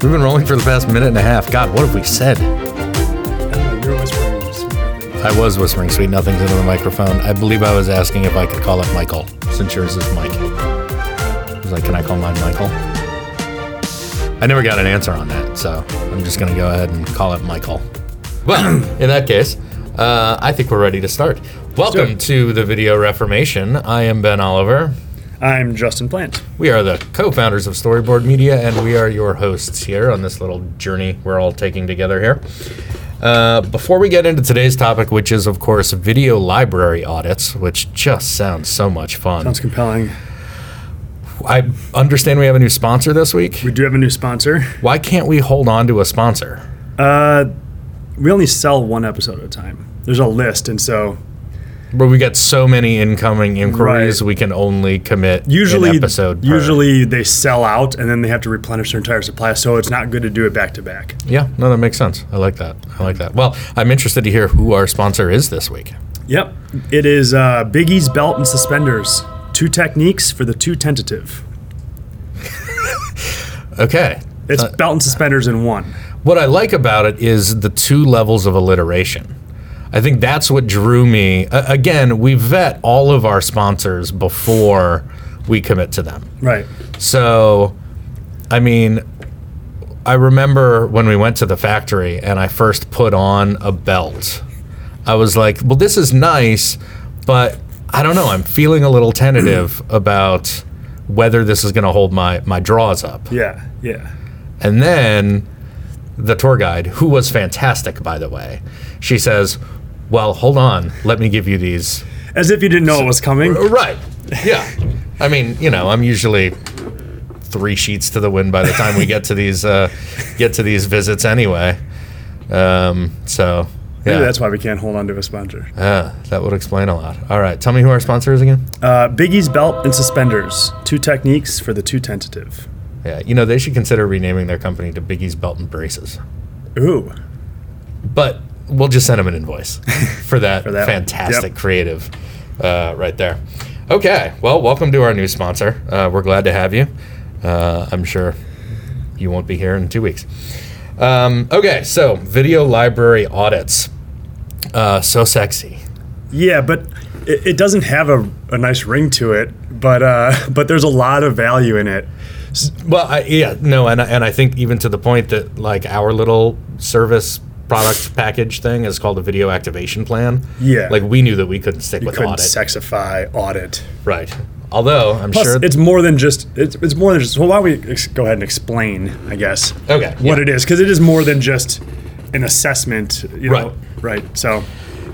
We've been rolling for the past minute and a half. God, what have we said? You're whispering sweet nothings. I was whispering sweet nothings into the microphone. I believe I was asking if I could call it Michael, since yours is Mike. I was like, can I call mine Michael? I never got an answer on that, so I'm just going to go ahead and call it Michael. Well, in that case, uh, I think we're ready to start. Welcome to the Video Reformation. I am Ben Oliver. I'm Justin Plant. We are the co founders of Storyboard Media, and we are your hosts here on this little journey we're all taking together here. Uh, before we get into today's topic, which is, of course, video library audits, which just sounds so much fun. Sounds compelling. I understand we have a new sponsor this week. We do have a new sponsor. Why can't we hold on to a sponsor? Uh, we only sell one episode at a time. There's a list, and so Where we get so many incoming inquiries, Right. we can only commit usually an episode. per- usually they sell out, and then they have to replenish their entire supply. So it's not good to do it back to back. yeah, no, that makes sense. I like that. I like that. Well, I'm interested to hear who our sponsor is this week. Yep, it is uh, Biggie's belt and suspenders. Two techniques for the two tentative. Okay. It's Uh, belt and suspenders in one. What I like about it is the two levels of alliteration. I think that's what drew me. A- again, we vet all of our sponsors before we commit to them. Right. So, I mean, I remember when we went to the factory and I first put on a belt. I was like, well, this is nice, but I don't know. I'm feeling a little tentative about whether this is going to hold my, my draws up. Yeah. Yeah. And then the tour guide, who was fantastic, by the way, she says, Well, hold on. Let me give you these. As if you didn't know it was coming. Right. Yeah. I mean, you know, I'm usually three sheets to the wind by the time we get to these uh, get to these visits anyway. Um, so Maybe yeah, that's why we can't hold on to a sponsor. yeah, that would explain a lot. All right, tell me who our sponsor is again. Uh, Biggie's belt and suspenders. Two techniques for the two tentative. Yeah, you know they should consider renaming their company to Biggie's Belt and Braces. Ooh. but we'll just send him an invoice for that, For that fantastic Yep. creative uh, right there. Okay, well, welcome to our new sponsor. Uh, we're glad to have you. Uh, I'm sure you won't be here in two weeks. Um, okay, so video library audits. Uh, so sexy. Yeah, but it, it doesn't have a, a nice ring to it. But uh, but there's a lot of value in it. Well, I, yeah, no, and I, and I think even to the point that like our little service product package thing is called a video activation plan. Yeah. like we knew that we couldn't stick You with couldn't audit. sexify audit. Right. Although I'm Plus, sure it's more than just it's, it's more than just. Well, why don't we ex- go ahead and explain? I guess. Okay, What yeah. it is, because it is more than just an assessment. You know, Right. Right. So.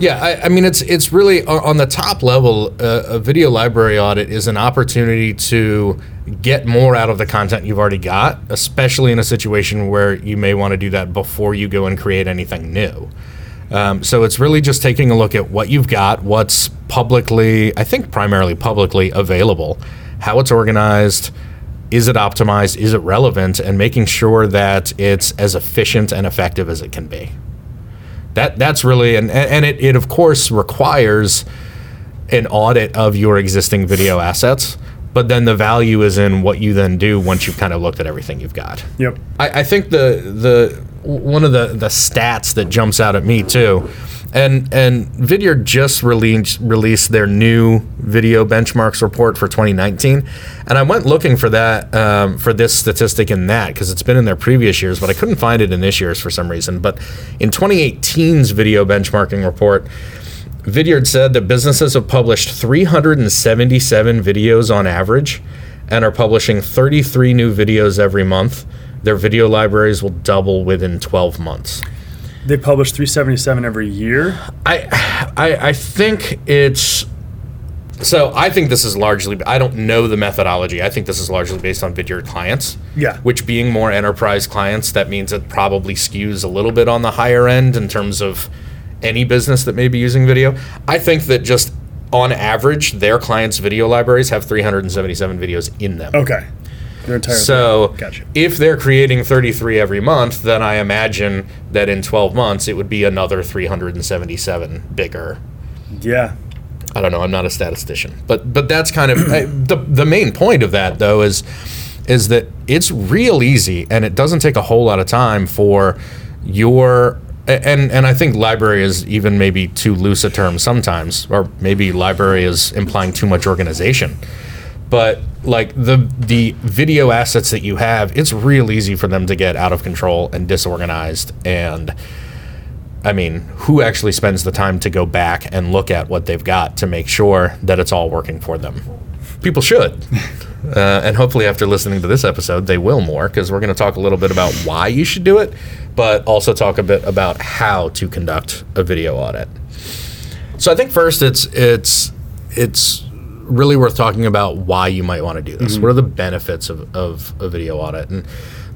Yeah, I, I mean it's it's really on the top level. Uh, a video library audit is an opportunity to get more out of the content you've already got, especially in a situation where you may want to do that before you go and create anything new. Um, so it's really just taking a look at what you've got, what's publicly, I think primarily publicly available, how it's organized, is it optimized, is it relevant, and making sure that it's as efficient and effective as it can be that that's really and and it, it of course requires an audit of your existing video assets but then the value is in what you then do once you've kind of looked at everything you've got Yep. I, I think the the one of the the stats that jumps out at me too, and and Vidyard just released released their new video benchmarks report for 2019, and I went looking for that um, for this statistic in that because it's been in their previous years, but I couldn't find it in this year's for some reason. But in 2018's video benchmarking report. Vidyard said that businesses have published 377 videos on average and are publishing 33 new videos every month. Their video libraries will double within 12 months. They publish 377 every year. I, I, I think it's. So I think this is largely. I don't know the methodology. I think this is largely based on Vidyard clients. Yeah. Which being more enterprise clients, that means it probably skews a little bit on the higher end in terms of any business that may be using video. I think that just on average, their clients' video libraries have 377 videos in them. Okay. Their entire. So Gotcha. if they're creating 33 every month, then I imagine that in 12 months it would be another 377 bigger. Yeah. I don't know. I'm not a statistician, but but that's kind of I, the the main point of that though is is that it's real easy and it doesn't take a whole lot of time for your and and I think library is even maybe too loose a term sometimes, or maybe library is implying too much organization. But like the the video assets that you have, it's real easy for them to get out of control and disorganized. And I mean, who actually spends the time to go back and look at what they've got to make sure that it's all working for them? People should. Uh, and hopefully, after listening to this episode, they will more because we're going to talk a little bit about why you should do it, but also talk a bit about how to conduct a video audit. So I think first, it's it's it's really worth talking about why you might want to do this. Mm-hmm. What are the benefits of, of a video audit? And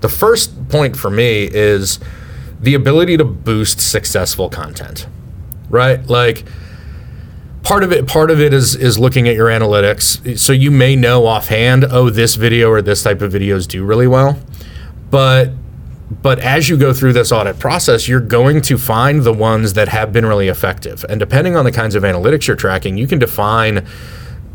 the first point for me is the ability to boost successful content, right? Like part of it part of it is is looking at your analytics so you may know offhand oh this video or this type of videos do really well but but as you go through this audit process you're going to find the ones that have been really effective and depending on the kinds of analytics you're tracking you can define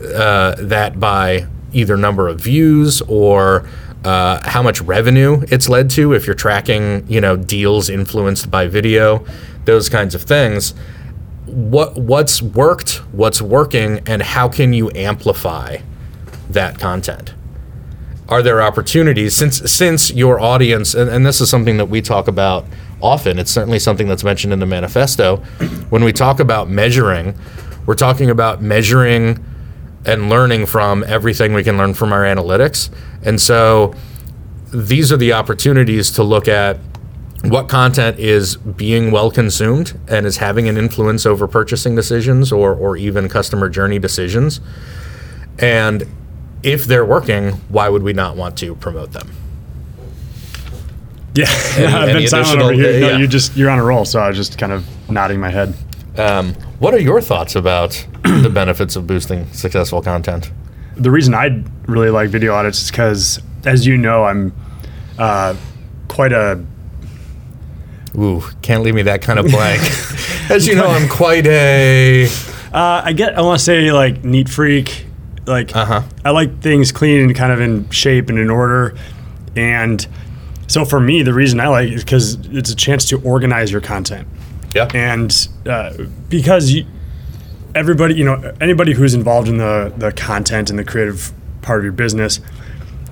uh, that by either number of views or uh, how much revenue it's led to if you're tracking you know deals influenced by video those kinds of things what what's worked, what's working, and how can you amplify that content? Are there opportunities since since your audience and, and this is something that we talk about often, it's certainly something that's mentioned in the manifesto. When we talk about measuring, we're talking about measuring and learning from everything we can learn from our analytics. And so these are the opportunities to look at what content is being well consumed and is having an influence over purchasing decisions or, or even customer journey decisions. And if they're working, why would we not want to promote them? Yeah, Any- I've any been silent over here. No, yeah. you just you're on a roll, so I was just kind of nodding my head. Um, what are your thoughts about the benefits of boosting successful content? The reason I really like video audits is because, as you know, I'm uh, quite a Ooh, can't leave me that kind of blank. As you know, I'm quite a. Uh, I get. I want to say like neat freak. Like Uh-huh. I like things clean and kind of in shape and in order. And so for me, the reason I like it is because it's a chance to organize your content. Yeah. And uh, because you, everybody, you know, anybody who's involved in the the content and the creative part of your business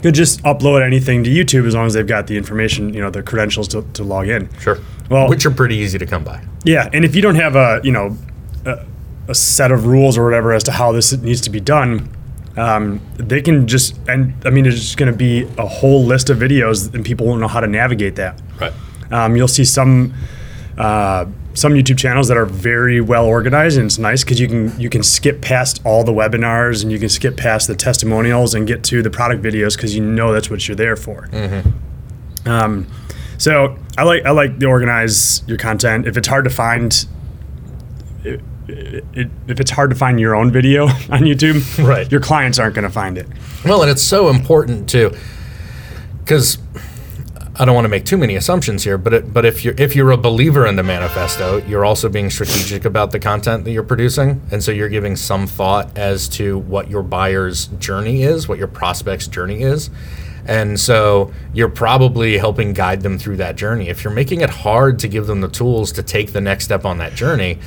could just upload anything to YouTube as long as they've got the information, you know, the credentials to, to log in. Sure. Well- which are pretty easy to come by. Yeah, and if you don't have a you know a, a set of rules or whatever as to how this needs to be done, um, they can just and I mean, it's just going to be a whole list of videos, and people won't know how to navigate that. Right. Um, you'll see some uh, some YouTube channels that are very well organized, and it's nice because you can you can skip past all the webinars and you can skip past the testimonials and get to the product videos because you know that's what you're there for. Um, so I like I like to organize your content. If it's hard to find, it, it, if it's hard to find your own video on YouTube, Right. your clients aren't going to find it. Well, and it's so important too, because I don't want to make too many assumptions here, but it, but if you're if you're a believer in the manifesto, you're also being strategic about the content that you're producing, and so you're giving some thought as to what your buyer's journey is, what your prospect's journey is. And so you're probably helping guide them through that journey. If you're making it hard to give them the tools to take the next step on that journey,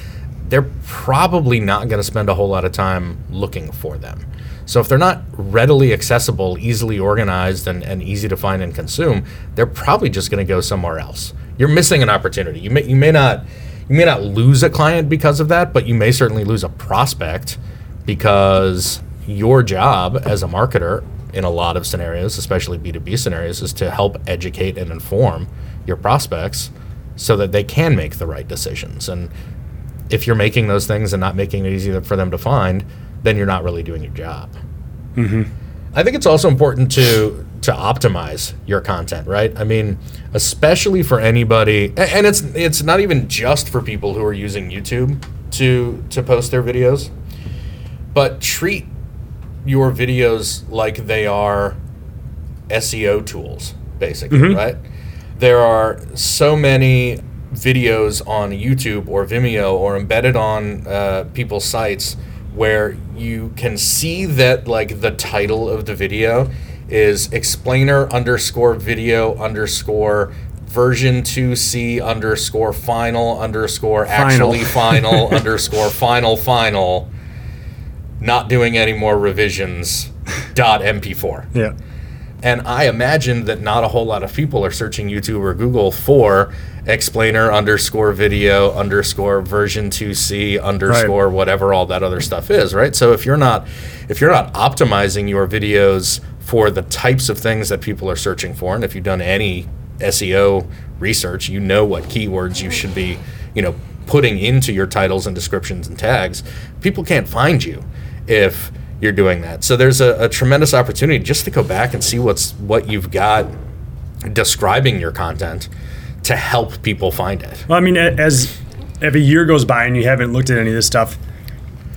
they're probably not going to spend a whole lot of time looking for them. So if they're not readily accessible, easily organized, and, and easy to find and consume, they're probably just going to go somewhere else. You're missing an opportunity. You may you may not you may not lose a client because of that, but you may certainly lose a prospect because your job as a marketer in a lot of scenarios, especially B2B scenarios, is to help educate and inform your prospects so that they can make the right decisions. And if you're making those things and not making it easy for them to find, then you're not really doing your job. I think it's also important to to optimize your content, right? I mean, especially for anybody, and it's it's not even just for people who are using YouTube to to post their videos, but treat your videos like they are SEO tools, basically, right? There are so many videos on YouTube or Vimeo or embedded on uh, people's sites where you can see that like the title of the video is explainer underscore video underscore version 2c underscore final underscore actually final underscore final final not doing any more revisions dot mp4 Yeah. and I imagine that not a whole lot of people are searching YouTube or Google for explainer underscore video underscore version 2C underscore whatever all that other stuff is, right? So if you're not if you're not optimizing your videos for the types of things that people are searching for, and if you've done any SEO research, you know what keywords you should be, you know, putting into your titles and descriptions and tags. People can't find you if you're doing that. So there's a, a tremendous opportunity just to go back and see what's what you've got describing your content to help people find it. Well, I mean, as if a year goes by and you haven't looked at any of this stuff,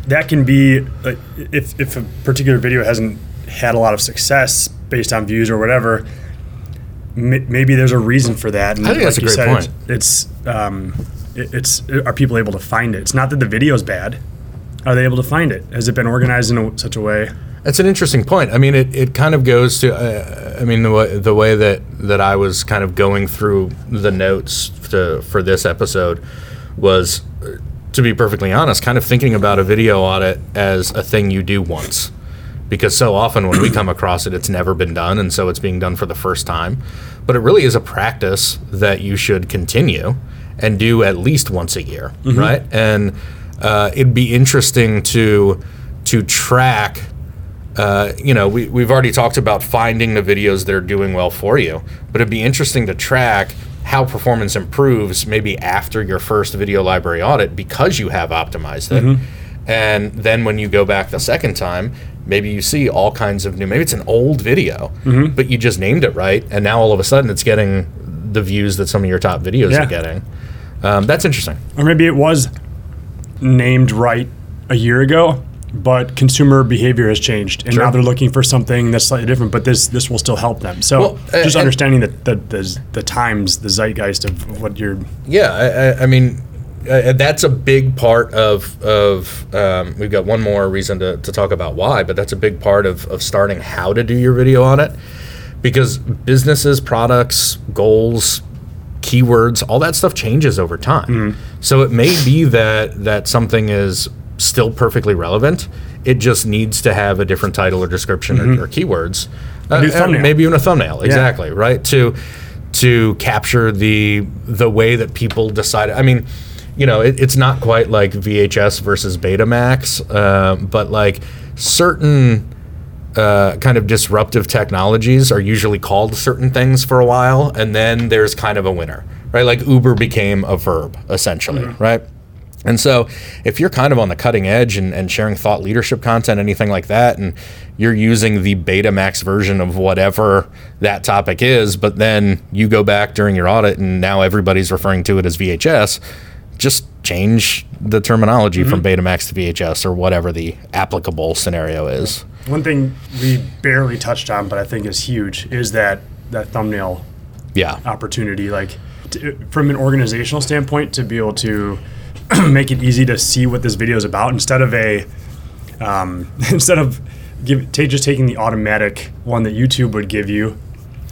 that can be like, if if a particular video hasn't had a lot of success based on views or whatever. Maybe there's a reason for that. And I think that's a great said, point. It's, it's um, it's are people able to find it? It's not that the video's bad. Are they able to find it? Has it been organized in a, such a way? That's an interesting point. I mean, it, it kind of goes to, uh, I mean, the way, the way that, that I was kind of going through the notes to, for this episode was, uh, to be perfectly honest, kind of thinking about a video audit as a thing you do once. Because so often when we come across it, it's never been done, and so it's being done for the first time. But it really is a practice that you should continue and do at least once a year, right? And uh, it'd be interesting to to track uh, you know, we, we've already talked about finding the videos that are doing well for you, but it'd be interesting to track how performance improves maybe after your first video library audit because you have optimized it. And then when you go back the second time, maybe you see all kinds of new, maybe it's an old video, but you just named it right. And now all of a sudden it's getting the views that some of your top videos Yeah. are getting. Um, that's interesting. Or maybe it was named right a year ago, but consumer behavior has changed, and Sure. now they're looking for something that's slightly different. But this this will still help them. So Well, uh, just and- understanding the, the the the times, the zeitgeist of what you're. Yeah, I, I, I mean, uh, that's a big part of of. Um, we've got one more reason to, to talk about why, but that's a big part of of starting how to do your video audit, because businesses, products, goals, keywords, all that stuff changes over time. So it may be that that something is still perfectly relevant. It just needs to have a different title or description or, or keywords. Uh, new and thumbnail. maybe even a thumbnail, exactly, right? To to capture the the way that people decide. I mean, you know, it, it's not quite like VHS versus Betamax, uh, but like certain uh, kind of disruptive technologies are usually called certain things for a while, and then there's kind of a winner, right? Like Uber became a verb essentially, right? And so, if you're kind of on the cutting edge and, and sharing thought leadership content, anything like that, and you're using the Betamax version of whatever that topic is, but then you go back during your audit and now everybody's referring to it as VHS, just change the terminology from mm-hmm. Betamax to VHS or whatever the applicable scenario is. One thing we barely touched on, but I think is huge, is that that thumbnail Yeah. opportunity. Like to, from an organizational standpoint, to be able to make it easy to see what this video is about instead of a um, instead of give ta just taking the automatic one that YouTube would give you,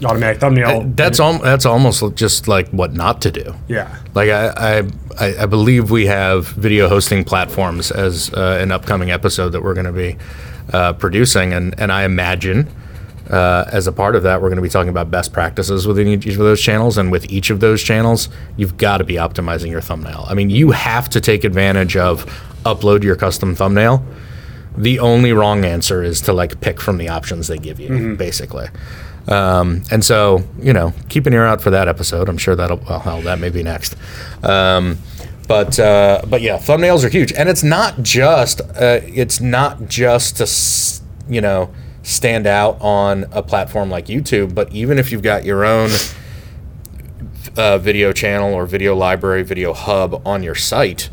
automatic thumbnail. That's al- that's almost just like what not to do. yeah. Like I, I, I I believe we have video hosting platforms as uh, an upcoming episode that we're going to be uh, producing, and and I imagine uh, as a part of that, we're going to be talking about best practices within each of those channels, and with each of those channels, you've got to be optimizing your thumbnail. I mean, you have to take advantage of upload your custom thumbnail. The only wrong answer is to like pick from the options they give you, basically. Um, and so, you know, keep an ear out for that episode. I'm sure that'll, well, hell, that may be next. Um, but, uh, but yeah, thumbnails are huge. And it's not just, uh, it's not just to, you know, stand out on a platform like YouTube, but even if you've got your own uh, video channel or video library, video hub on your site,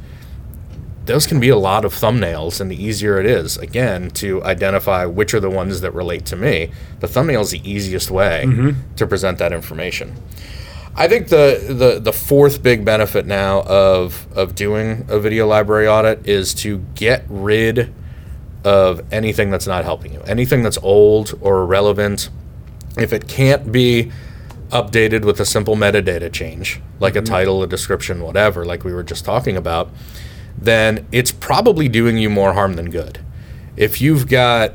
those can be a lot of thumbnails, and the easier it is, again, to identify which are the ones that relate to me, the thumbnail is the easiest way to present that information. I think the, the the fourth big benefit now of of doing a video library audit is to get rid of anything that's not helping you, anything that's old or irrelevant, if it can't be updated with a simple metadata change, like Mm-hmm. a title, a description, whatever, like we were just talking about, then it's probably doing you more harm than good. If you've got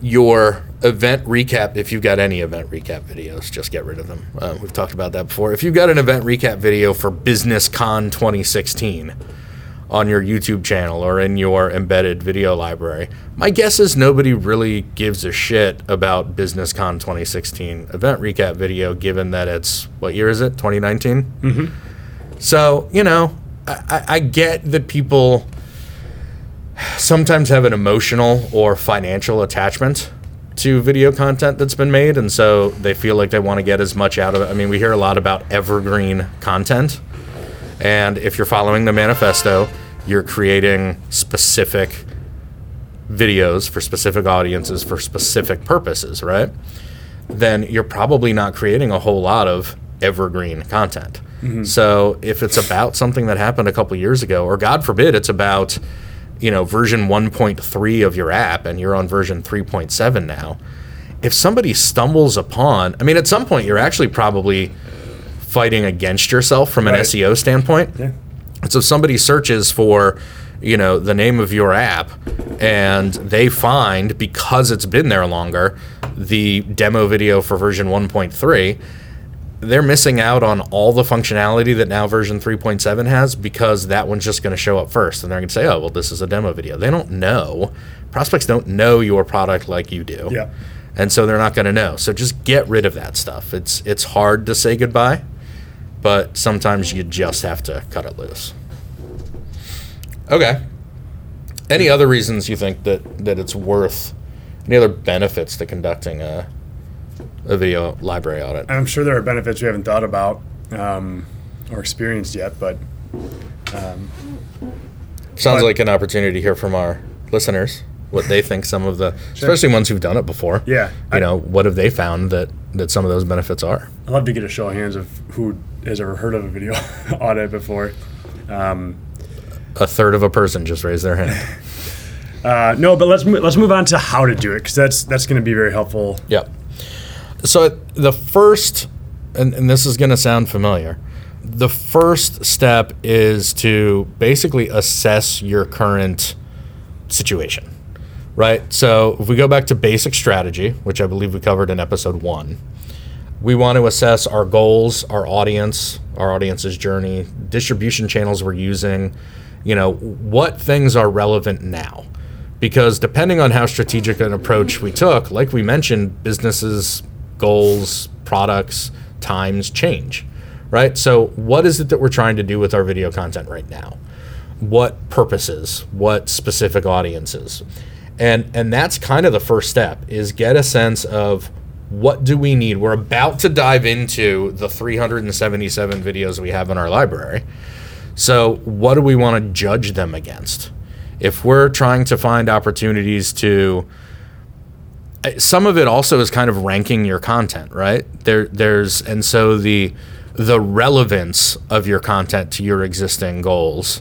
your event recap, if you've got any event recap videos, just get rid of them. Um, we've talked about that before. If you've got an event recap video for Business Con 2016 on your YouTube channel or in your embedded video library, my guess is nobody really gives a shit about Business Con 2016 event recap video, given that it's, what year is it? 2019? Mm-hmm. So, you know, I- I get that people sometimes have an emotional or financial attachment to video content that's been made and so they feel like they want to get as much out of it. I mean, we hear a lot about evergreen content. And if you're following the manifesto, you're creating specific videos for specific audiences for specific purposes, right? Then you're probably not creating a whole lot of evergreen content. Mm-hmm. So if it's about something that happened a couple years ago, or God forbid, it's about you know version 1.3 of your app and you're on version 3.7 now if somebody stumbles upon i mean at some point you're actually probably fighting against yourself from an Right. seo standpoint Yeah. So if somebody searches for, you know, the name of your app and they find because it's been there longer the demo video for version 1.3, they're missing out on all the functionality that now version 3.7 has because that one's just going to show up first and they're going to say, "Oh, well this is a demo video." They don't know. Prospects don't know your product like you do. Yeah. And so they're not going to know. So just get rid of that stuff. It's it's hard to say goodbye but sometimes you just have to cut it loose. Okay. Any other reasons you think that that it's worth? Any other benefits to conducting a a video library audit? I'm sure there are benefits we haven't thought about um, or experienced yet, but Sounds but- like an opportunity to hear from our listeners what they think some of the, especially ones who've done it before. Yeah. You know, what have they found that that some of those benefits are? I'd love to get a show of hands of who has ever heard of a video audit before. Um, A third of a person just raised their hand. uh, no, but let's let's move on to how to do it because that's that's going to be very helpful. Yep. So the first, and, and this is going to sound familiar, the first step is to basically assess your current situation, right? So if we go back to basic strategy, which I believe we covered in episode one, we want to assess our goals, our audience, our audience's journey, distribution channels we're using, you know, what things are relevant now. Because depending on how strategic an approach we took, like we mentioned, businesses, goals, products, times change, right? So, what is it that we're trying to do with our video content right now? What purposes? What specific audiences? And and that's kind of the first step is get a sense of what do we need? We're about to dive into the 377 videos we have in our library. So, what do we want to judge them against? If we're trying to find opportunities to uh, some of it also is kind of ranking your content, right? There there's and so the the relevance of your content to your existing goals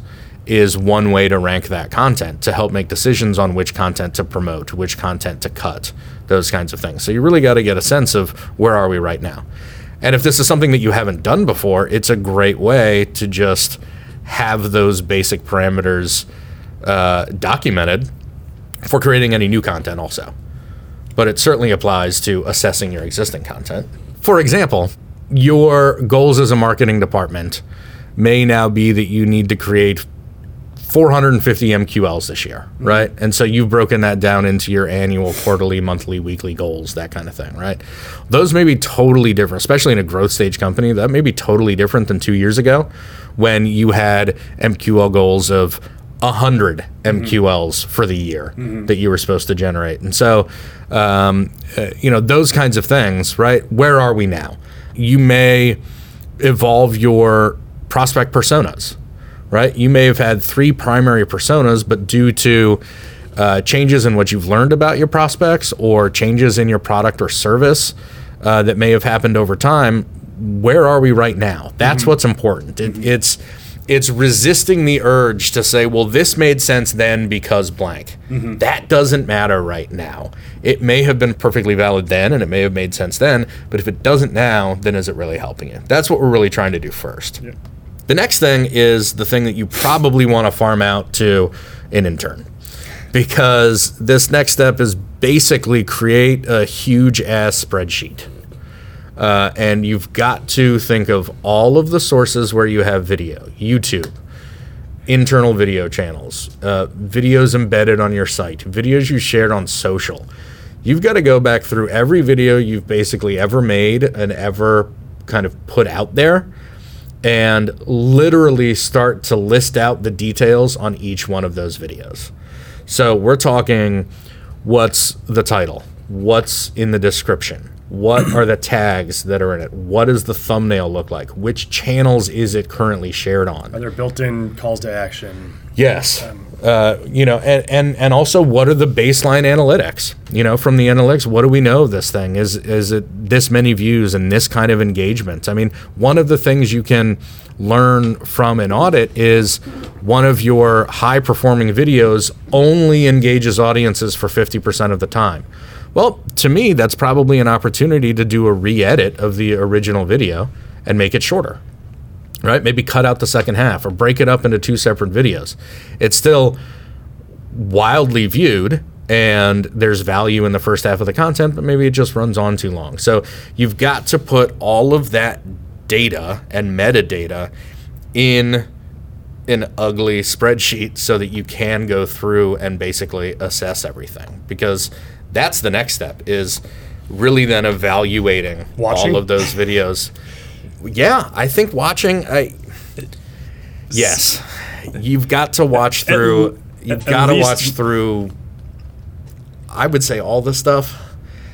is one way to rank that content to help make decisions on which content to promote, which content to cut, those kinds of things. So you really got to get a sense of where are we right now. And if this is something that you haven't done before, it's a great way to just have those basic parameters uh, documented for creating any new content also but it certainly applies to assessing your existing content. For example, your goals as a marketing department may now be that you need to create 450 MQLs this year, right? And so you've broken that down into your annual, quarterly, monthly, weekly goals, that kind of thing, right? Those may be totally different, especially in a growth stage company. That may be totally different than two years ago when you had MQL goals of 100 MQLs for the year that you were supposed to generate. And so, um, uh, you know, those kinds of things, right? Where are we now? You may evolve your prospect personas, right? You may have had three primary personas, but due to uh, changes in what you've learned about your prospects or changes in your product or service uh, that may have happened over time, where are we right now? That's what's important. It, it's it's resisting the urge to say, well, this made sense then because blank. That doesn't matter right now. It may have been perfectly valid then and it may have made sense then, but if it doesn't now, then is it really helping you? That's what we're really trying to do first. The next thing is the thing that you probably want to farm out to an intern. Because this next step is basically create a huge ass spreadsheet. Uh, and you've got to think of all of the sources where you have video YouTube, internal video channels, uh, videos embedded on your site, videos you shared on social. You've got to go back through every video you've basically ever made and ever kind of put out there and literally start to list out the details on each one of those videos. So we're talking what's the title? What's in the description? What are the tags that are in it? What does the thumbnail look like? Which channels is it currently shared on? Are there built-in calls to action? Yes. Um, Uh, you know, and, and and also what are the baseline analytics? You know, from the analytics, what do we know of this thing? Is is it this many views and this kind of engagement? I mean, one of the things you can learn from an audit is one of your high performing videos only engages audiences for 50% of the time. Well, to me, that's probably an opportunity to do a re edit of the original video and make it shorter right? Maybe cut out the second half or break it up into two separate videos. It's still wildly viewed and there's value in the first half of the content, but maybe it just runs on too long. So you've got to put all of that data and metadata in an ugly spreadsheet so that you can go through and basically assess everything because that's the next step is really then evaluating Watching? all of those videos yeah i think watching i yes you've got to watch through you've got to watch through i would say all the stuff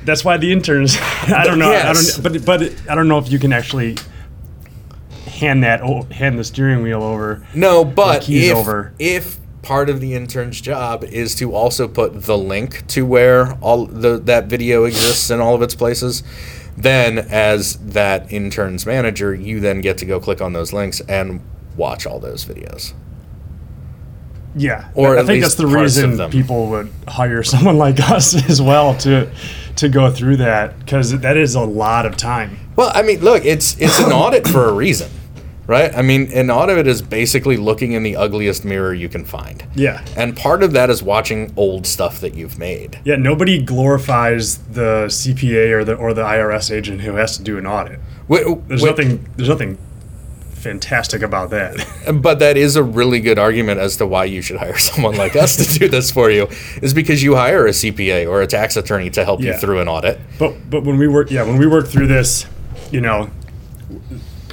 That's why the interns. I don't know. Yes. I don't. But but I don't know if you can actually hand that hand the steering wheel over. No, but keys if, over. if part of the intern's job is to also put the link to where all the that video exists in all of its places, then as that intern's manager, you then get to go click on those links and watch all those videos. Yeah, Or I think that's the reason people would hire someone like us as well to to go through that because that is a lot of time. Well, I mean, look, it's it's an audit for a reason, right? I mean, an audit is basically looking in the ugliest mirror you can find. Yeah. And part of that is watching old stuff that you've made. Yeah, nobody glorifies the CPA or the or the IRS agent who has to do an audit. Wh- There's wh- nothing. There's nothing fantastic about that. But that is a really good argument as to why you should hire someone like us to do this for you, is because you hire a CPA or a tax attorney to help you through an audit. But but when we work, yeah, when we worked through this, you know,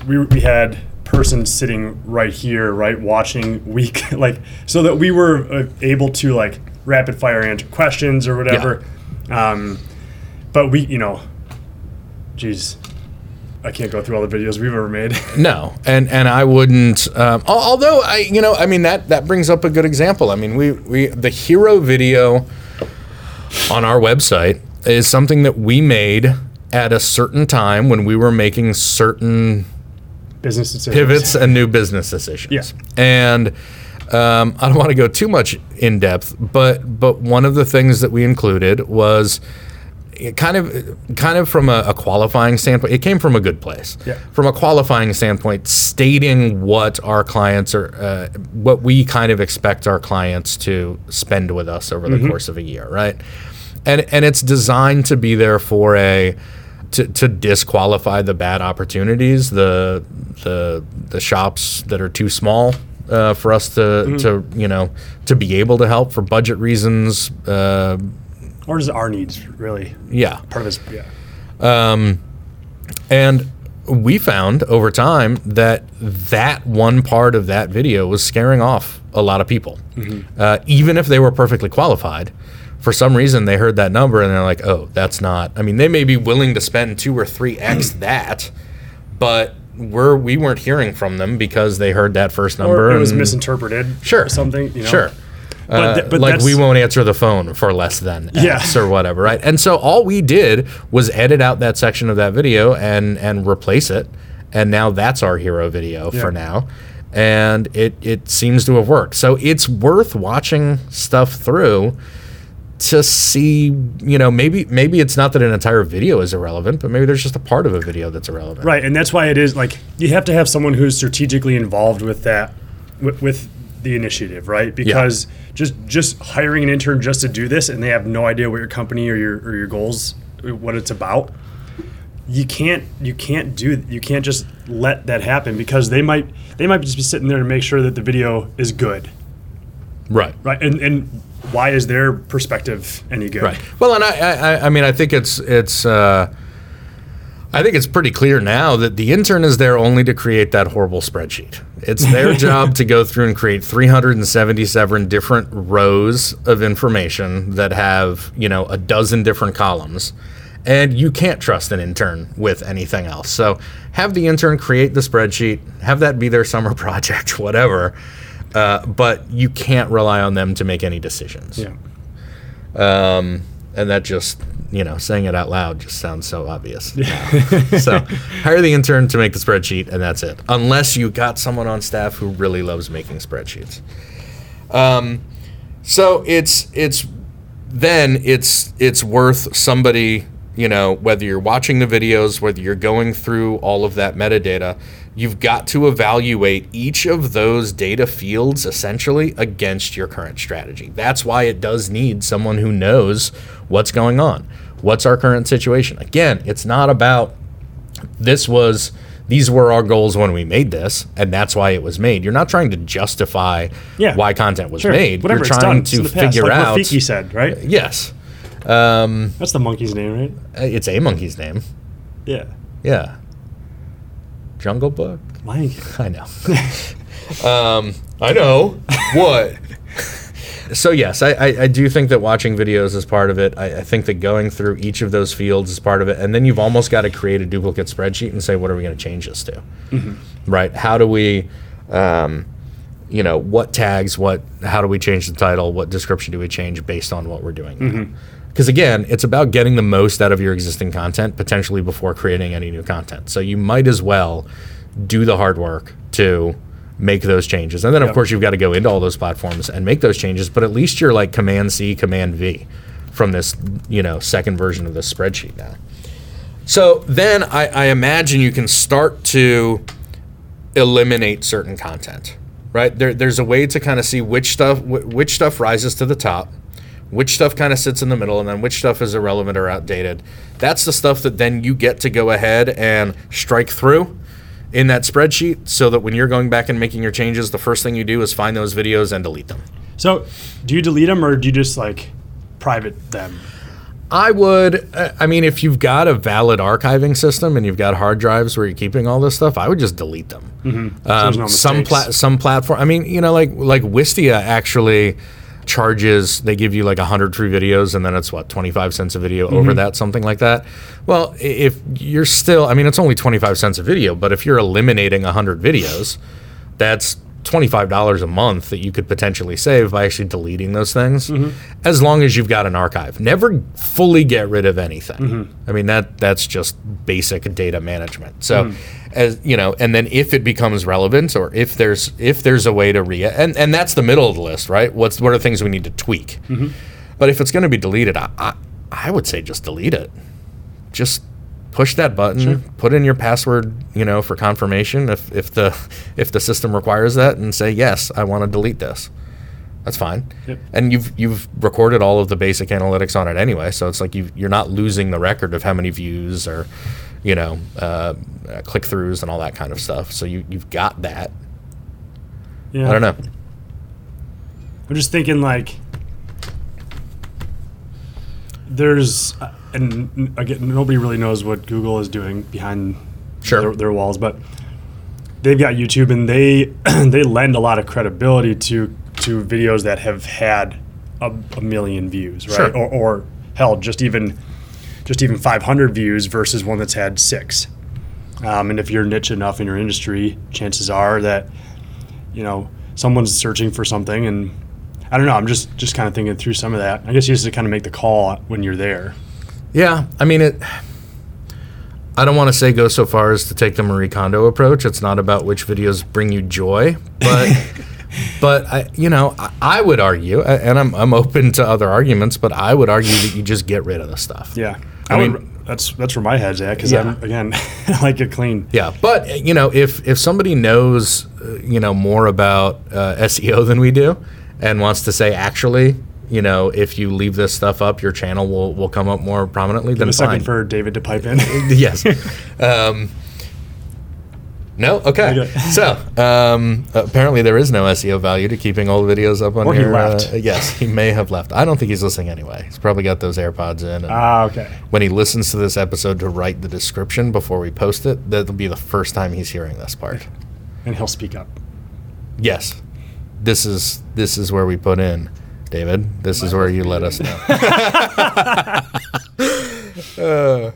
we we had person sitting right here, right, watching week, like, so that we were uh, able to like rapid fire answer questions or whatever. Um, but we, you know, geez, I can't go through all the videos we've ever made. No, and and I wouldn't. Um, although I, you know, I mean that that brings up a good example. I mean, we we the hero video on our website is something that we made at a certain time when we were making certain Business decisions. pivots and new business decisions. Yeah. And um, I don't want to go too much in depth, but but one of the things that we included was kind of kind of from a, a qualifying standpoint. It came from a good place. Yeah. From a qualifying standpoint, stating what our clients are, uh, what we kind of expect our clients to spend with us over the course of a year, right? And and it's designed to be there for a to, to disqualify the bad opportunities, the the the shops that are too small uh, for us to to you know to be able to help for budget reasons. Uh, or just our needs really yeah, part of this. Yeah. Um, and we found over time that that one part of that video was scaring off a lot of people, uh, even if they were perfectly qualified. For some reason, they heard that number and they're like, "Oh, that's not." I mean, they may be willing to spend two or three x that, but we're we weren't hearing from them because they heard that first number. Or it was and- misinterpreted. Sure. Something. You know? Sure. But, Uh, th- but like we won't answer the phone for less than Yeah. X or whatever, right? And so all we did was edit out that section of that video and and replace it, and now that's our hero video for now. and it it seems to have worked. So it's worth watching stuff through to see, you know, maybe maybe it's not that an entire video is irrelevant, but maybe there's just a part of a video that's irrelevant. Right, and that's why it is like you have to have someone who's strategically involved with that, with, with the initiative, right? Because just just hiring an intern just to do this, and they have no idea what your company or your or your goals, what it's about. You can't you can't do you can't just let that happen because they might they might just be sitting there to make sure that the video is good, Right. right? And and why is their perspective any good? Right. Well, and I, I, I mean, I think it's it's. Uh, I think it's pretty clear now that the intern is there only to create that horrible spreadsheet. It's their job to go through and create 377 different rows of information that have, you know, a dozen different columns. And you can't trust an intern with anything else. So have the intern create the spreadsheet, have that be their summer project, whatever. Uh, but you can't rely on them to make any decisions. Yeah. Um, and that just, you know, saying it out loud just sounds so obvious. so hire the intern to make the spreadsheet, and that's it. Unless you got someone on staff who really loves making spreadsheets. Um, so it's it's then it's it's worth somebody you know whether you're watching the videos whether you're going through all of that metadata you've got to evaluate each of those data fields essentially against your current strategy that's why it does need someone who knows what's going on what's our current situation again it's not about this was these were our goals when we made this and that's why it was made you're not trying to justify Yeah. why content was Sure. made Whatever you're trying done. To figure out? like out Rafiki said, right? yes um, That's the monkey's name, right? it's a monkey's name Yeah. yeah jungle book? Lion King. i know. Um, i know. What? So yes I, I, I do think that watching videos is part of it. I, I think that going through each of those fields is part of it. And then you've almost got to create a duplicate spreadsheet and say what are we going to change this to? Right? How do we um, you know what tags what how do we change the title? What description do we change based on what we're doing because again it's about getting the most out of your existing content potentially before creating any new content so you might as well do the hard work to make those changes and then of Yep. course you've got to go into all those platforms and make those changes but at least you're like command c command v from this you know second version of this spreadsheet now so then I, I imagine you can start to eliminate certain content, right? There, there's a way to kind of see which stuff which stuff rises to the top, which stuff kind of sits in the middle, and then which stuff is irrelevant or outdated. That's the stuff that then you get to go ahead and strike through in that spreadsheet, so that when you're going back and making your changes, the first thing you do is find those videos and delete them. So, do you delete them or do you just like private them? I would. uh, I mean, if you've got a valid archiving system and you've got hard drives where you're keeping all this stuff, I would just delete them. Um, there's no some pla- some platform. I mean, you know, like like Wistia actually charges. They give you like hundred free videos, and then it's what twenty five cents a video over mm-hmm. that, something like that. Well, if you're still, I mean, it's only twenty five cents a video, but if you're eliminating hundred videos, that's $25 a month that you could potentially save by actually deleting those things mm-hmm. as long as you've got an archive. Never fully get rid of anything. Mm-hmm. I mean that that's just basic data management. So mm-hmm. as you know and then if it becomes relevant or if there's if there's a way to re and and that's the middle of the list right? What's what are things we need to tweak? But if it's going to be deleted I, I i would say just delete it. Just push that button, put in your password, you know, for confirmation if, if the if the system requires that and say yes, I want to delete this. That's fine. Yep. And you've you've recorded all of the basic analytics on it anyway, so it's like you you're not losing the record of how many views or you know, uh, uh, click throughs and all that kind of stuff. So you you've got that. Yeah. I don't know. I'm just thinking like there's uh, and again nobody really knows what Google is doing behind Sure. their, their walls, but they've got YouTube and they they lend a lot of credibility to to videos that have had a, a million views, right? Sure. Or, or hell, just even just even 500 views versus one that's had six. Um, and if you're niche enough in your industry, chances are that you know someone's searching for something and i don't know i'm just just kind of thinking through some of that i guess you just kind of make the call when you're there Yeah, I mean it. I don't want to say go so far as to take the Marie Kondo approach. It's not about which videos bring you joy, but but I, you know, I, I would argue, and I'm I'm open to other arguments, but I would argue that you just get rid of the stuff. Yeah, I I, mean- mean that's that's where my head's at because Yeah. I'm again I like it clean. Yeah, but you know, if if somebody knows, uh, you know, more about uh, SEO than we do, and wants to say actually, you know, if you leave this stuff up, your channel will will come up more prominently. Then A second fine. for David to pipe in. yes. Um, no. Okay. So um, apparently there is no SEO value to keeping all the videos up on Or he here. left. Uh, yes, he may have left. I don't think he's listening anyway. He's probably got those AirPods in. Ah, okay. when he listens to this episode to write the description before we post it, that'll be the first time he's hearing this part. And he'll speak up. Yes. This is this is where we put in, David. This is where you let us know. Uh,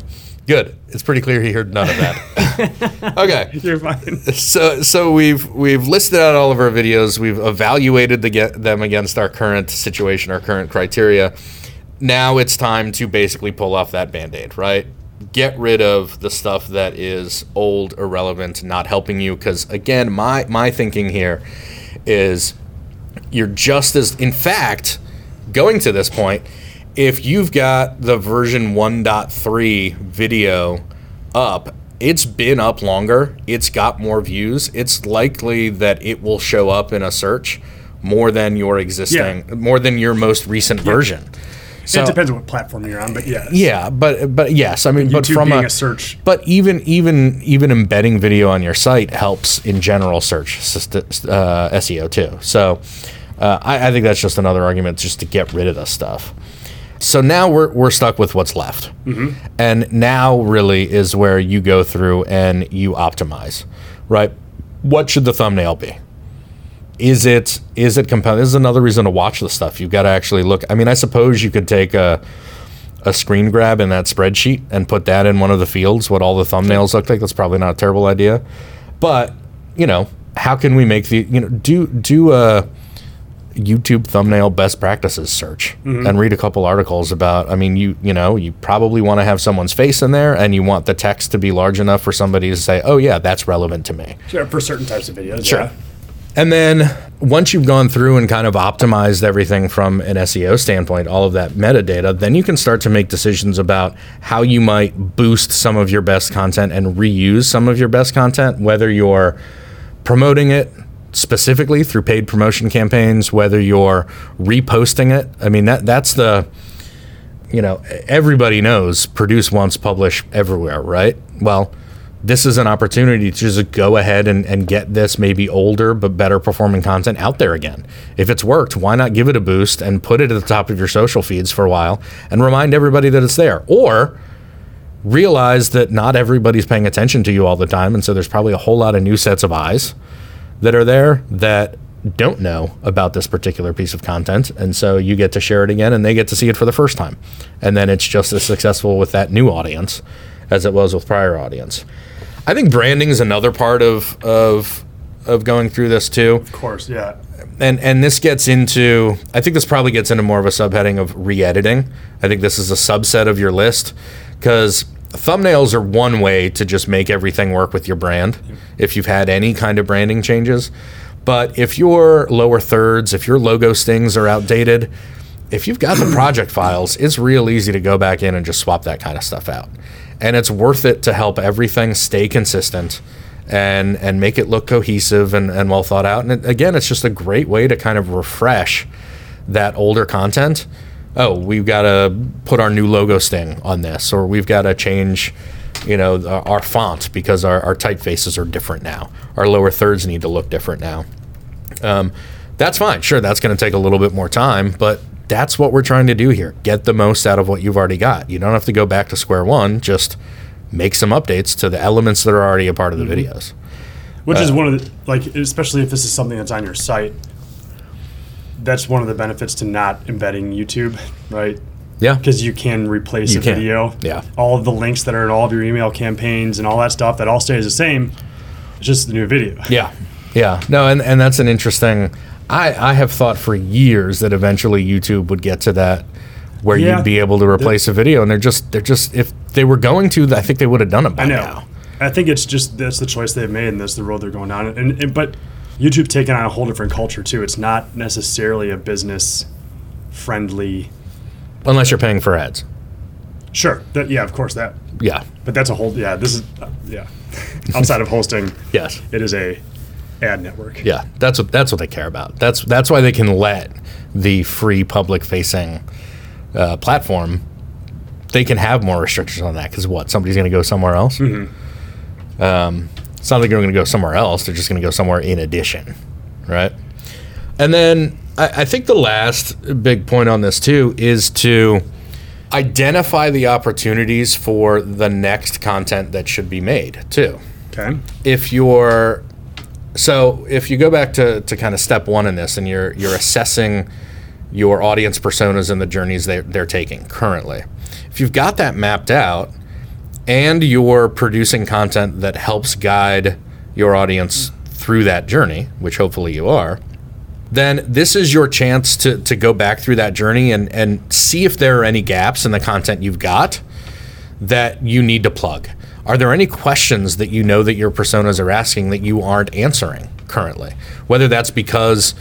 good. It's pretty clear he heard none of that. okay. You're fine. So so we've we've listed out all of our videos. We've evaluated the get them against our current situation, our current criteria. Now it's time to basically pull off that band-aid, right? Get rid of the stuff that is old, irrelevant, not helping you cuz again, my my thinking here is you're just as in fact going to this point if you've got the version 1.3 video up it's been up longer. It's got more views. It's likely that it will show up in a search more than your existing more than your most recent version so it depends on what platform you're on, but yeah. yeah but but yes i mean but YouTube from being a, a search. but even even even embedding video on your site helps in general search uh, SEO too. So uh, I, I think that's just another argument just to get rid of this stuff. So now we're, we're stuck with what's left, and now really is where you go through and you optimize, right? What should the thumbnail be? Is it is it compelling? This is another reason to watch the stuff. You've got to actually look. I mean, I suppose you could take a a screen grab in that spreadsheet and put that in one of the fields. What all the thumbnails look like. That's probably not a terrible idea. But you know, how can we make the you know do do a YouTube thumbnail best practices search mm-hmm. and read a couple articles about I mean you you know you probably want to have someone's face in there and you want the text to be large enough for somebody to say oh yeah that's relevant to me Sure, for certain types of videos. Sure. Yeah. And then once you've gone through and kind of optimized everything from an SEO standpoint, all of that metadata, then you can start to make decisions about how you might boost some of your best content and reuse some of your best content, whether you're promoting it specifically through paid promotion campaigns, whether you're reposting it. I mean that that's the you know, everybody knows produce once, publish everywhere, right? Well, this is an opportunity to just go ahead and, and get this maybe older but better performing content out there again. If it's worked, why not give it a boost and put it at the top of your social feeds for a while and remind everybody that it's there? Or realize that not everybody's paying attention to you all the time. And so there's probably a whole lot of new sets of eyes that are there that don't know about this particular piece of content. And so you get to share it again and they get to see it for the first time. And then it's just as successful with that new audience as it was with prior audience. I think branding is another part of of of going through this too Of course, yeah. and and this gets into I think this probably gets into more of a subheading of re-editing. I think this is a subset of your list because thumbnails are one way to just make everything work with your brand if you've had any kind of branding changes. But if your lower thirds, if your logo stings are outdated, if you've got the project files, it's real easy to go back in and just swap that kind of stuff out. And it's worth it to help everything stay consistent and and make it look cohesive and, and well thought out. And it, again, it's just a great way to kind of refresh that older content. Oh, we've got to put our new logo sting on this, or we've got to change, you know, our font because our, our typefaces are different now. Our lower thirds need to look different now. Um, that's fine. Sure, that's going to take a little bit more time, but that's what we're trying to do here. Get the most out of what you've already got. You don't have to go back to square one. Just make some updates to the elements that are already a part of the videos. Which Uh, is one of the like, especially if this is something that's on your site. That's one of the benefits to not embedding YouTube, right? Yeah. Because you can replace You a can, video. yeah. All of the links that are in all of your email campaigns and all that stuff that all stays the same. It's just the new video. Yeah. Yeah. No, and, and that's an interesting I, I have thought for years that eventually YouTube would get to that where Yeah. you'd be able to replace a video, and they're just they're just if they were going to, I think they would have done it by I know. now. I think it's just that's the choice they've made, and that's the road they're going down. And, and but YouTube's taken on a whole different culture too. It's not necessarily a business friendly. Unless you're paying for ads. Sure, that yeah, of course that. Yeah. But that's a whole yeah. This is uh, yeah. Outside of hosting, Yes. it is a ad network. Yeah. That's what that's what they care about. That's that's why they can let the free public facing uh, platform. They can have more restrictions on that because what somebody's going to go somewhere else. Um, it's not like they're going to go somewhere else. They're just going to go somewhere in addition, right? And then I, I think the last big point on this too is to identify the opportunities for the next content that should be made too Okay. if you're so if you go back to, to kind of step one in this and you're you're assessing your audience personas and the journeys they're, they're taking currently if you've got that mapped out and you're producing content that helps guide your audience through that journey which hopefully you are then this is your chance to, to go back through that journey and, and see if there are any gaps in the content you've got that you need to plug? Are there any questions that you know that your personas are asking that you aren't answering currently? Whether that's because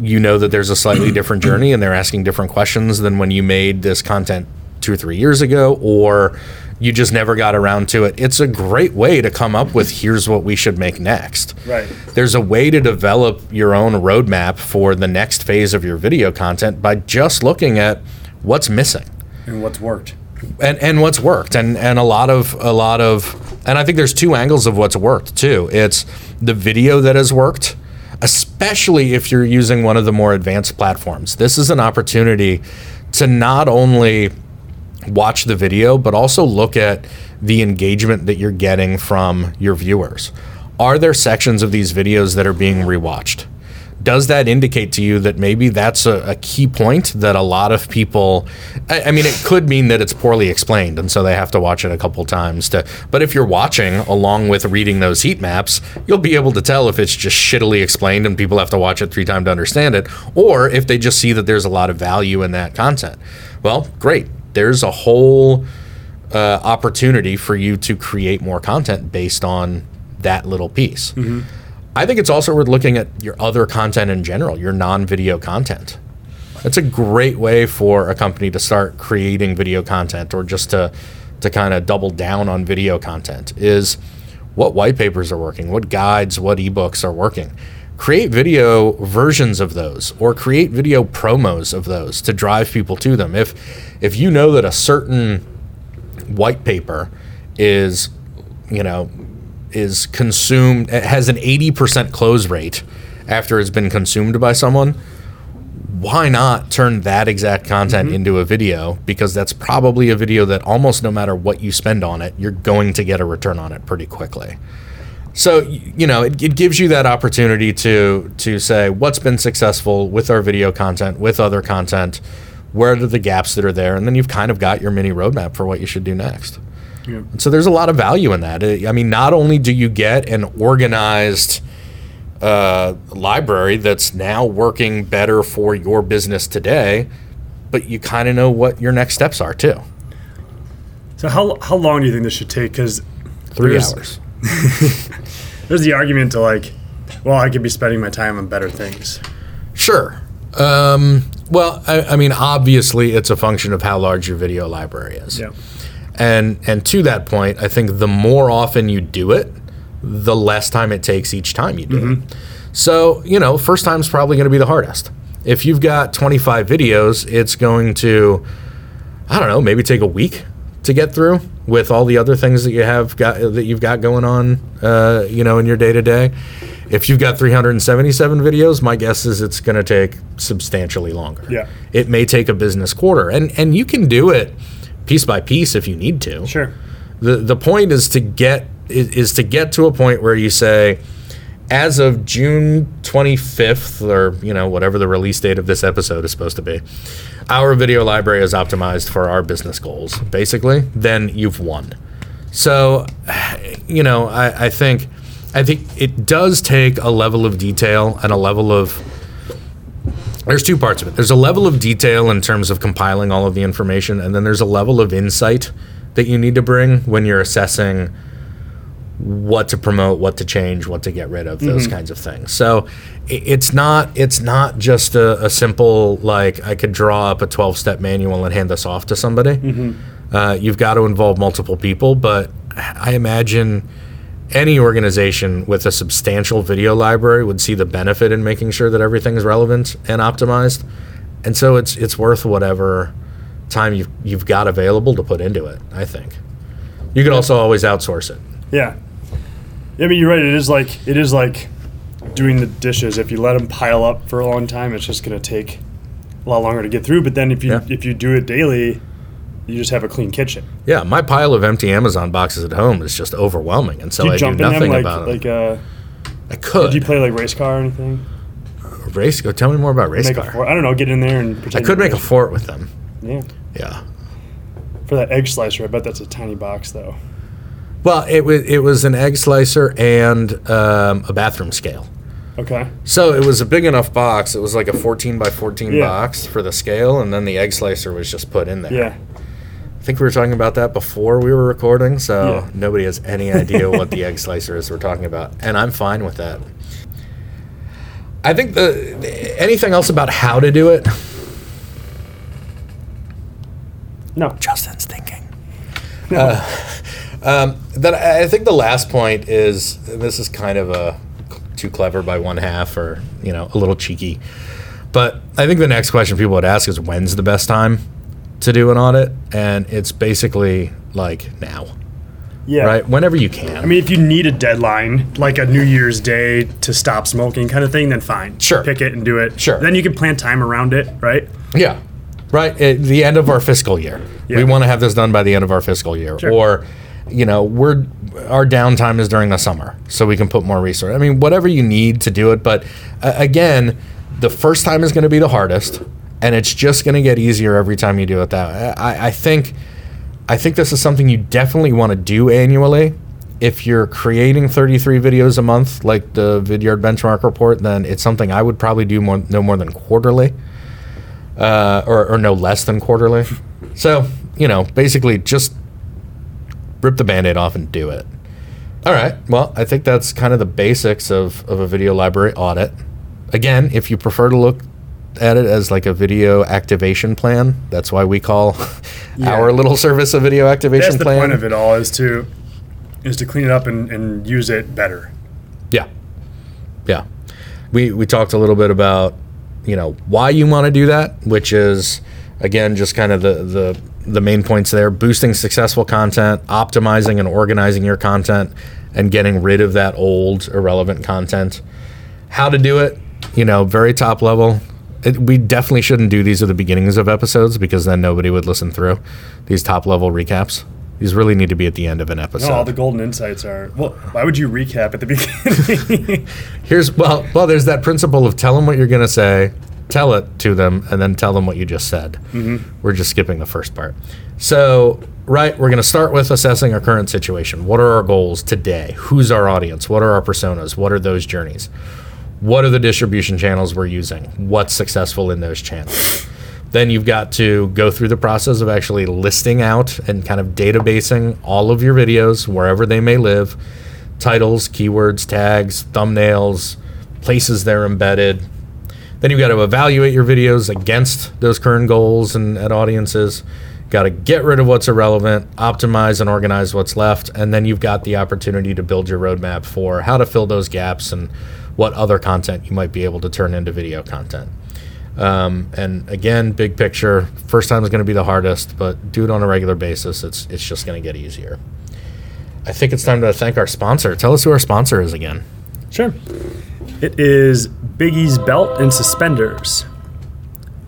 you know that there's a slightly different journey and they're asking different questions than when you made this content two or three years ago, or you just never got around to it. It's a great way to come up with here's what we should make next. Right. There's a way to develop your own roadmap for the next phase of your video content by just looking at what's missing And what's worked? And and what's worked and and a lot of a lot of and I think there's two angles of what's worked too. It's the video that has worked, especially if you're using one of the more advanced platforms. This is an opportunity to not only watch the video but also look at the engagement that you're getting from your viewers. Are there sections of these videos that are being rewatched? Does that indicate to you that maybe that's a, a key point that a lot of people I, I mean it could mean that it's poorly explained and so they have to watch it a couple times to but if you're watching along with reading those heat maps you'll be able to tell if it's just shittily explained and people have to watch it three times to understand it or if they just see that there's a lot of value in that content. Well great. There's a whole uh, opportunity for you to create more content based on that little piece I think it's also worth looking at your other content in general, your non-video content. It's a great way for a company to start creating video content or just to to kind of double down on video content is what white papers are working, what guides, what ebooks are working. Create video versions of those or create video promos of those to drive people to them. If if you know that a certain white paper is, you know, is consumed it has an 80% close rate after it's been consumed by someone why not turn that exact content mm-hmm. into a video? Because that's probably a video that almost no matter what you spend on it you're going to get a return on it pretty quickly. So you know it, it gives you that opportunity to to say what's been successful with our video content with other content where are the gaps that are there and then you've kind of got your mini roadmap for what you should do next Yeah. and so there's a lot of value in that. I I mean, not only do you get an organized uh, library that's now working better for your business today, but you kind of know what your next steps are too. So how how long do you think this should take? Because Three There's- hours. there's the argument to like, well, I could be spending my time on better things. Sure. Um, well, I, I mean, obviously, it's a function of how large your video library is. Yeah. And and to that point, I think the more often you do it, the less time it takes each time you do it. So, you know, first time's probably going to be the hardest. If you've got 25 videos, it's going to I don't know, maybe take a week to get through with all the other things that you have got that you've got going on uh, you know, in your day-to-day. If you've got 377 videos, my guess is it's going to take substantially longer. Yeah. It may take a business quarter. And and you can do it piece by piece if you need to Sure. the the point is to get is, is to get to a point where you say as of June 25th or you know whatever the release date of this episode is supposed to be our video library is optimized for our business goals basically then you've won so you know I, I think I think it does take a level of detail and a level of there's two parts of it. There's a level of detail in terms of compiling all of the information, and then there's a level of insight that you need to bring when you're assessing what to promote, what to change, what to get rid of, those kinds of things. So it's not it's not just a, a simple like I could draw up a 12 step manual and hand this off to somebody. Uh, you've got to involve multiple people, but I imagine any organization with a substantial video library would see the benefit in making sure that everything is relevant and optimized. And so it's it's worth whatever time you've, you've got available to put into it, I think. You could also always outsource it. Yeah. I mean, you're right. It is like it is like doing the dishes. If you let them pile up for a long time, it's just going to take a lot longer to get through. But then if you Yeah. if you do it daily, you just have a clean kitchen. Yeah, my pile of empty Amazon boxes at home is just overwhelming, and so Do I do nothing like about like them. uh, I could do you play like race car or anything? race. Go tell me more about race Make a car. fort. I don't know. Get in there and I could make a fort with them. Yeah. Yeah. For that egg slicer, I bet that's a tiny box though. Well, it was it was an egg slicer and um, a bathroom scale. Okay. So it was a big enough box. It was like a 14 by 14 Yeah. box for the scale, and then the egg slicer was just put in there. Yeah. I think we were talking about that before we were recording, so Yeah. nobody has any idea what the egg slicer is we're talking about, and I'm fine with that. I think the anything else about how to do it. No. Justin's thinking. Uh, um, then I I think the last point is this is kind of a too clever by one half, or you know, a little cheeky. But I think the next question people would ask is when's the best time to do an audit, and it's basically like now, Yeah. right? Whenever you can. I mean, if you need a deadline, like a New Year's Day to stop smoking kind of thing, then fine. Sure. Pick it and do it. Sure. Then you can plan time around it, right? Yeah. Right. At the end of our fiscal year. Yeah. We want to have this done by the end of our fiscal year. Sure. Or, you know, we're our downtime is during the summer, so we can put more resource. I mean, whatever you need to do it. But uh, again, the first time is going to be the hardest, and it's just going to get easier every time you do it. That I, I think, I think this is something you definitely want to do annually. If you're creating 33 videos a month, like the Vidyard Benchmark Report, then it's something I would probably do more, no more than quarterly uh, or, or no less than quarterly. So, you know, basically just rip the band aid off and do it. All right. Well, I think that's kind of the basics of, of a video library audit. Again, if you prefer to look at it as like a video activation plan, that's why we call Yeah. our little service a video activation plan. That's the point of it all is to is to clean it up and, and use it better. Yeah. Yeah. We we talked a little bit about, you know, why you want to do that, which is again just kind of the the the main points there, boosting successful content, optimizing and organizing your content and getting rid of that old irrelevant content. How to do it, you know, very top level. It, we definitely shouldn't do these at the beginnings of episodes because then nobody would listen through these top level recaps. These really need to be at the end of an episode. No, all the golden insights are. Well, why would you recap at the beginning? Here's well, well. There's that principle of tell them what you're gonna say, tell it to them, and then tell them what you just said. Mm-hmm. We're just skipping the first part. So, right, we're gonna start with assessing our current situation. What are our goals today? Who's our audience? What are our personas? What are those journeys? What are the distribution channels we're using? What's successful in those channels? Then you've got to go through the process of actually listing out and kind of databasing all of your videos wherever they may live titles, keywords, tags, thumbnails, places they're embedded. Then you've got to evaluate your videos against those current goals and, and audiences. Got to get rid of what's irrelevant, optimize and organize what's left, and then you've got the opportunity to build your roadmap for how to fill those gaps and what other content you might be able to turn into video content. Um, and again, big picture, first time is going to be the hardest, but do it on a regular basis. It's it's just going to get easier. I think it's time to thank our sponsor. Tell us who our sponsor is again. sure. It is Biggie's belt and suspenders.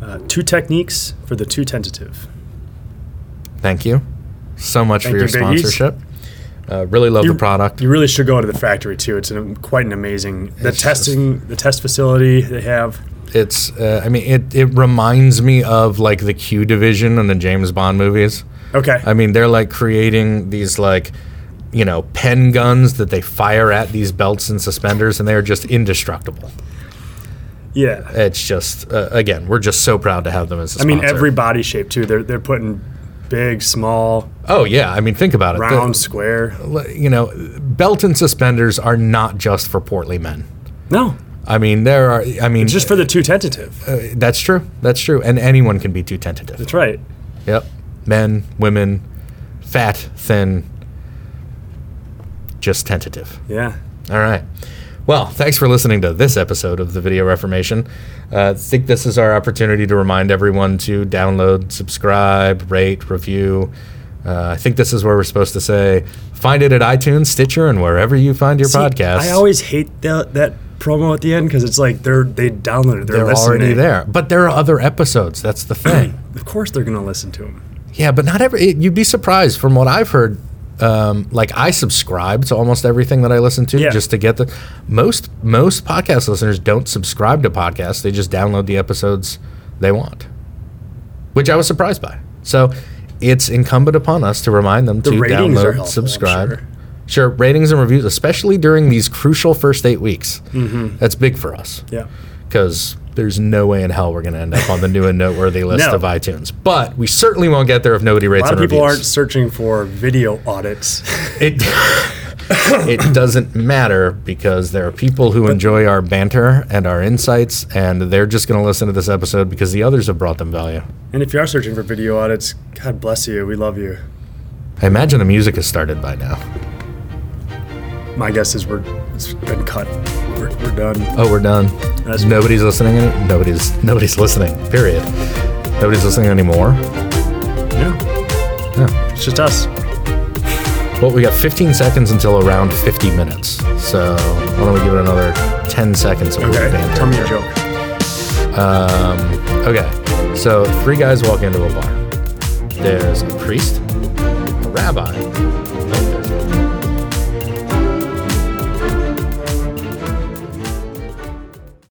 Uh, two techniques for the too tentative. Thank you so much Thank for your you, Biggies. Uh, really love the product. You really should go to the factory too. It's an, quite an amazing. The It's testing, the test facility they have. It's uh, I mean it it reminds me of like the Q division in the James Bond movies. Okay. I mean they're like creating these like you know pen guns that they fire at these belts and suspenders and they're just indestructible. Yeah. It's just uh, again, we're just so proud to have them as a I mean, every body shape too. They're they're putting big, small, Oh yeah, I mean, think about it. The- round, square. you know, belt and suspenders are not just for portly men. No, I mean, there are. I mean, it's just for the too tentative. uh, that's true. That's true. And anyone can be too tentative. That's right. Yep. Men, women, fat, thin, just tentative. Yeah. All right. Well, thanks for listening to this episode of the Video Reformation. Uh, I think this is our opportunity to remind everyone to download, subscribe, rate, review. Uh, I think this is where we're supposed to say find it at iTunes, Stitcher, and wherever you find your See, podcast. I always hate that that promo at the end because it's like they're they downloaded. They're, they're already there. But there are other episodes. That's the thing. Of course, they're gonna listen to them. Yeah, but not every. It, you'd be surprised from what I've heard. Um, like I subscribe to almost everything that I listen to Yeah. just to get the most most podcast listeners don't subscribe to podcasts. They just download the episodes they want, which I was surprised by. So it's incumbent upon us to remind them The to download, helpful, subscribe. sure. Sure, ratings and reviews, especially during these crucial first eight weeks. That's big for us Yeah. because there's no way in hell we're going to end up on the new and noteworthy list No. of iTunes. But we certainly won't get there if nobody rates. A lot of people reviews. aren't searching for video audits. It it doesn't matter because there are people who enjoy our banter and our insights, and they're just going to listen to this episode because the others have brought them value. and if you are searching for video audits, God bless you. We love you. I imagine the music has started by now. My guess is we're it's been cut. We're, we're done. Oh, we're done. That's- nobody's listening. any- Nobody's nobody's listening. Period. Nobody's listening anymore. Yeah. Yeah. It's just us. Well, we got 15 seconds until around 50 minutes. So why don't we give it another 10 seconds of Okay. banter Tell me a joke. Um, okay, so three guys walk into a bar. There's a priest, a rabbi, a